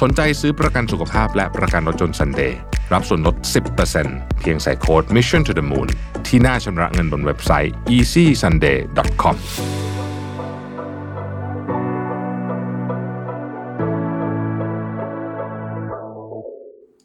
สนใจซื้อประกันสุขภาพและประกันรถยนต์ Sunday รับส่วนลด 10%เพียงใส่โค้ด Mission to the Moon ที่หน้าชำระเงินบนเว็บไซต์ easysunday.com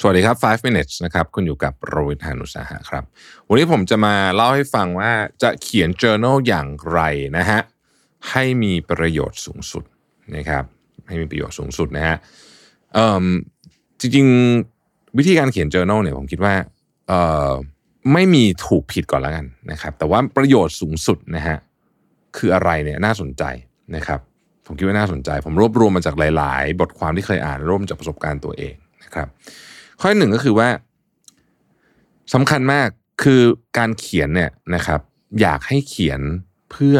สวัสดีครับ 5 minutes นะครับ คุณอยู่กับโรวิทานุสาหะครับ วันนี้ผมจะมาเล่าให้ฟังว่าจะเขียน journal อย่างไรนะฮะ ให้มีประโยชน์สูงสุดนะครับ ให้มีประโยชน์สูงสุดนะฮะ จริงๆวิธีการเขียน journal เนี่ยผมคิดว่าไม่มีถูกผิดก่อนแล้วกันนะครับ แต่ว่าประโยชน์สูงสุดนะฮะคืออะไรเนี่ยน่าสนใจนะครับผมคิดว่าน่าสนใจ ผมรวบรวมมาจากหลาย ๆ บทความที่เคยอ่านร่วมจากประสบการณ์ตัวเองนะครับ ข้อหนึ่งก็คือว่าสำคัญมากคือการเขียนเนี่ยนะครับ อยากให้เขียนเพื่อ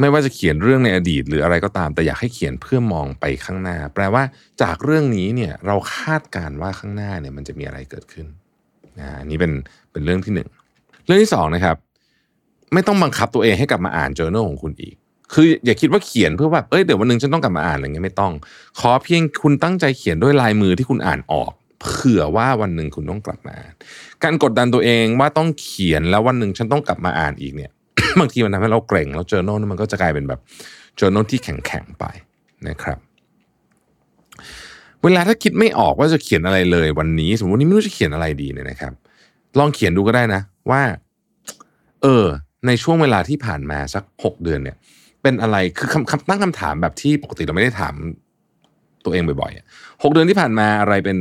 ไม่ว่าจะเขียนเรื่องในอดีต หรืออะไรก็ตาม แต่อยากให้เขียนเพื่อมองไปข้างหน้า แปลว่าจากเรื่องนี้เนี่ยเราคาดการณ์ว่าข้างหน้าเนี่ยมันจะมีอะไรเกิดขึ้นนะนนี้เป็นเป็นเรื่องที่หนึ่งเรื่องที่สองนะครับ ไม่ต้องบังคับตัวเองให้กลับมาอ่าน journal ของคุณอีก คืออย่าคิดว่าเขียนเพื่อว่าเอ้ยเดี๋ยววันหนึงฉันต้องกลับมาอ่านอะไรเงี้ยไม่ต้อง ขอเพียงคุณตั้งใจเขียนด้วยลายมือที่คุณอ่านออกเผื่อว่าวันหนึ่งคุณต้องกลับมาอ่าน การกดดันตัวเองว่าต้องเขียนแล้ววันหนึ่งฉันต้องกลับมาอ่านอีกเนี่ย บางทีมันทำให้เราเกรงแล้ว journal นี่มันก็จะกลายเป็นแบบ journal ที่แข็งๆไปนะครับเวลาถ้าคิดไม่ออกว่าจะเขียนอะไรเลยวันนี้ สมมติวันนี้ไม่รู้จะเขียนอะไรดีเนี่ยนะครับ ลองเขียนดูก็ได้นะ ว่า เออ ในช่วงเวลาที่ผ่านมาสักหกเดือนเนี่ย เป็นอะไรคือคำคำตั้งคำถามแบบที่ปกติเราไม่ได้ถามตัวเองบ่อยๆหกเดือนที่ผ่านมาอะไรเป็น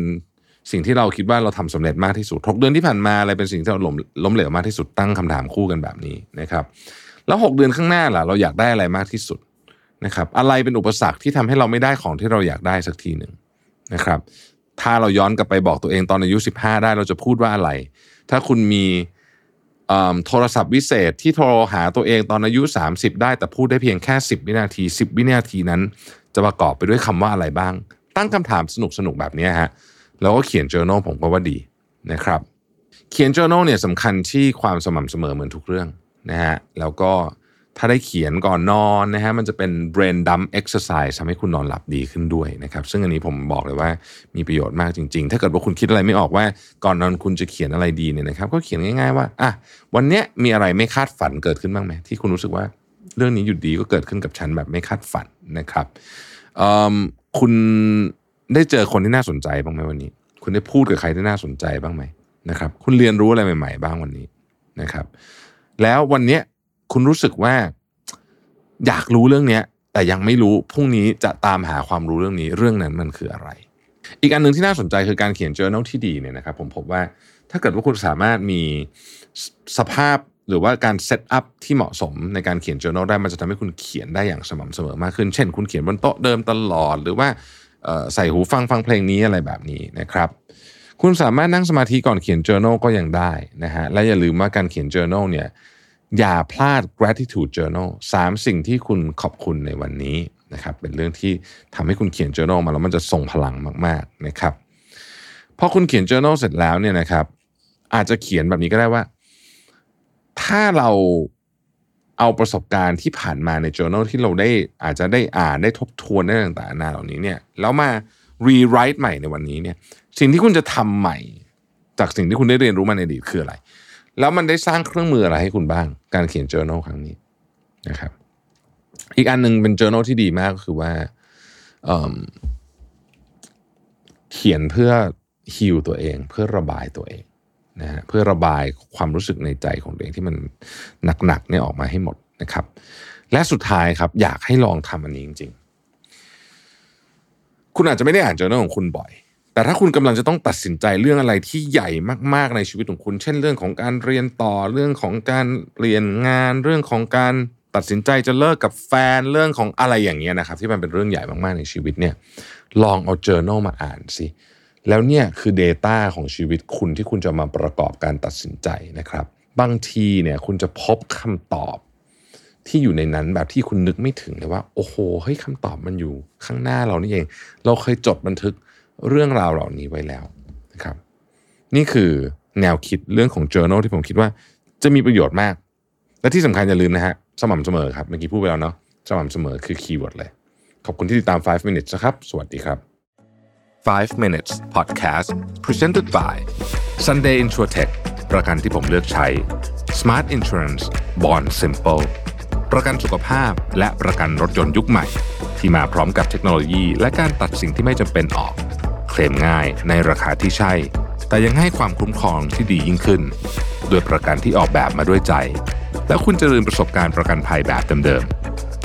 สิ่งที่เราคิดว่าเราทำสำเร็จมากที่สุดหกเดือนที่ผ่านมาอะไรเป็นสิ่งที่เราล้มล้มเหลวมากที่สุดตั้งคำถามคู่กันแบบนี้นะครับ แล้วหกเดือนข้างหน้าล่ะเราอยากได้อะไรมากที่สุดนะครับอะไรเป็นอุปสรรคที่ทำให้เราไม่ได้ของที่เราอยากได้สักทีหนึ่งนะครับ ถ้าเราย้อนกลับไปบอกตัวเองตอนอายุ 15 ได้เราจะพูดว่าอะไร ถ้าคุณมีโทรศัพท์วิเศษที่โทรหาตัวเองตอนอายุ 30 ได้แต่พูดได้เพียงแค่ 10 วินาที 10 วินาทีนั้น จะประกอบไปด้วยคำว่าอะไรบ้าง ตั้งคำถามสนุกๆแบบนี้ฮะ แล้วก็เขียน journal ผมก็ว่าดีนะครับ เขียน journal เนี่ยสำคัญที่ความสม่ำเสมอเหมือนทุกเรื่องนะฮะแล้วก็ถ้าได้เขียนก่อนนอนนะฮะมันจะเป็น brain dump exercise ทำให้คุณนอนหลับดีขึ้นด้วยนะครับ ซึ่งอันนี้ผมบอกเลยว่ามีประโยชน์มากจริง ๆ ถ้าเกิดว่าคุณคิดอะไรไม่ออกว่าก่อนนอนคุณจะเขียนอะไรดีเนี่ยนะครับ ก็เขียนง่ายๆว่าอะวันเนี้ยมีอะไรไม่คาดฝันเกิดขึ้นบ้างไหมที่คุณรู้สึกว่าเรื่องนี้อยู่ดีก็เกิดขึ้นกับฉันแบบไม่คาดฝันนะครับคุณ ได้เจอคนที่น่าสนใจบ้างไหมวันนี้ คุณได้พูดกับใครที่น่าสนใจบ้างไหมนะครับ คุณเรียนรู้อะไรใหม่ ๆ บ้างวันนี้นะครับ แล้ววันเนี้ยคุณรู้สึกว่าอยากรู้เรื่องเนี้ย แต่ยังไม่รู้พรุ่งนี้จะตามหาความรู้เรื่องนี้เรื่องนั้นมันคืออะไร อีกอันหนึ่งที่น่าสนใจคือการเขียน journal ที่ดีเนี่ยนะครับ ผมพบว่าถ้าเกิดว่าคุณสามารถมีสภาพหรือว่าการเซตอัพที่เหมาะสมในการเขียน journal ได้มันจะทำให้คุณเขียนได้อย่างสม่ำเสมอมากขึ้น เช่น คุณเขียนบนโต๊ะเดิมตลอด หรือว่า ใส่หูฟังฟังเพลงนี้อะไรแบบนี้นะครับ คุณสามารถนั่งสมาธิก่อนเขียน journal ก็ยังได้นะฮะและอย่าลืมว่าการเขียน journal เนี่ยอย่าพลาด gratitude journal สามสิ่งที่คุณขอบคุณในวันนี้นะครับเป็นเรื่องที่ทำให้คุณเขียน journal มาแล้วมันจะส่งพลังมากๆนะครับพอคุณเขียน journal เสร็จแล้วเนี่ยนะครับ อาจจะเขียนแบบนี้ก็ได้ว่า ถ้าเรา เอาประสบการณ์ที่ผ่านมาใน journal ที่เราได้อาจจะได้อ่านได้ทบทวนได้ต่างๆนานาเหล่านี้เนี่ยแล้วมา rewrite ใหม่ในวันนี้เนี่ยสิ่งที่คุณจะทำใหม่ จากสิ่งที่คุณได้เรียนรู้มาในอดีตคืออะไร แล้วมันได้สร้างเครื่องมืออะไรให้คุณบ้าง การเขียน journal ครั้งนี้นะครับ อีกอันหนึ่งเป็น journal ที่ดีมากก็คือว่าเเขียนเพื่อฮิลตัวเอง เพื่อระบายตัวเอง นะฮะเพื่อระบายความรู้สึกในใจของตัวเองที่มันหนักๆเนี่ยออกมาให้หมดนะครับ และสุดท้ายครับอยากให้ลองทำอันนี้จริง ๆ คุณอาจจะไม่ได้อ่าน journal ของคุณบ่อย แต่ถ้าคุณกำลังจะต้องตัดสินใจเรื่องอะไรที่ใหญ่มากๆในชีวิตของคุณ เช่นเรื่องของการเรียนต่อเรื่องของการเรียนงาน เรื่องของการตัดสินใจจะเลิกกับแฟนเรื่องของอะไรอย่างเงี้ยนะครับ ที่มันเป็นเรื่องใหญ่มากๆในชีวิตเนี่ยลองเอา journal มาอ่านสิ แล้วเนี่ยคือ Data ของชีวิตคุณที่คุณจะมาประกอบการตัดสินใจนะครับ บางทีเนี่ยคุณจะพบคำตอบที่อยู่ในนั้นแบบที่คุณนึกไม่ถึงเลยว่า โอ้โหเฮ้ยคำตอบมันอยู่ข้างหน้าเรานี่เอง เราเคยจดบันทึกเรื่องราวเหล่านี้ไว้แล้วนะครับ นี่คือแนวคิดเรื่องของ journal ที่ผมคิดว่าจะมีประโยชน์มาก และที่สำคัญอย่าลืมนะฮะสม่ำเสมอครับเมื่อกี้พูดไปแล้วเนาะสม่ำเสมอคือ keyword เลย ขอบคุณที่ติดตาม 5 minutes นะครับ สวัสดีครับ 5 minutes podcast presented by Sunday Insurtech ประกันที่ผมเลือกใช้ Smart Insurance Born Simple ประกันสุขภาพและประกันรถยนต์ยุคใหม่ ที่มาพร้อมกับเทคโนโลยี และการตัดสิ่งที่ไม่จำเป็นออก เคลมง่ายในราคาที่ใช่ แต่ยังให้ความคุ้มครองที่ดียิ่งขึ้น ด้วยประกันที่ออกแบบมาด้วยใจ และคุณจะลืมประสบการณ์ประกันภัยแบบเดิมๆ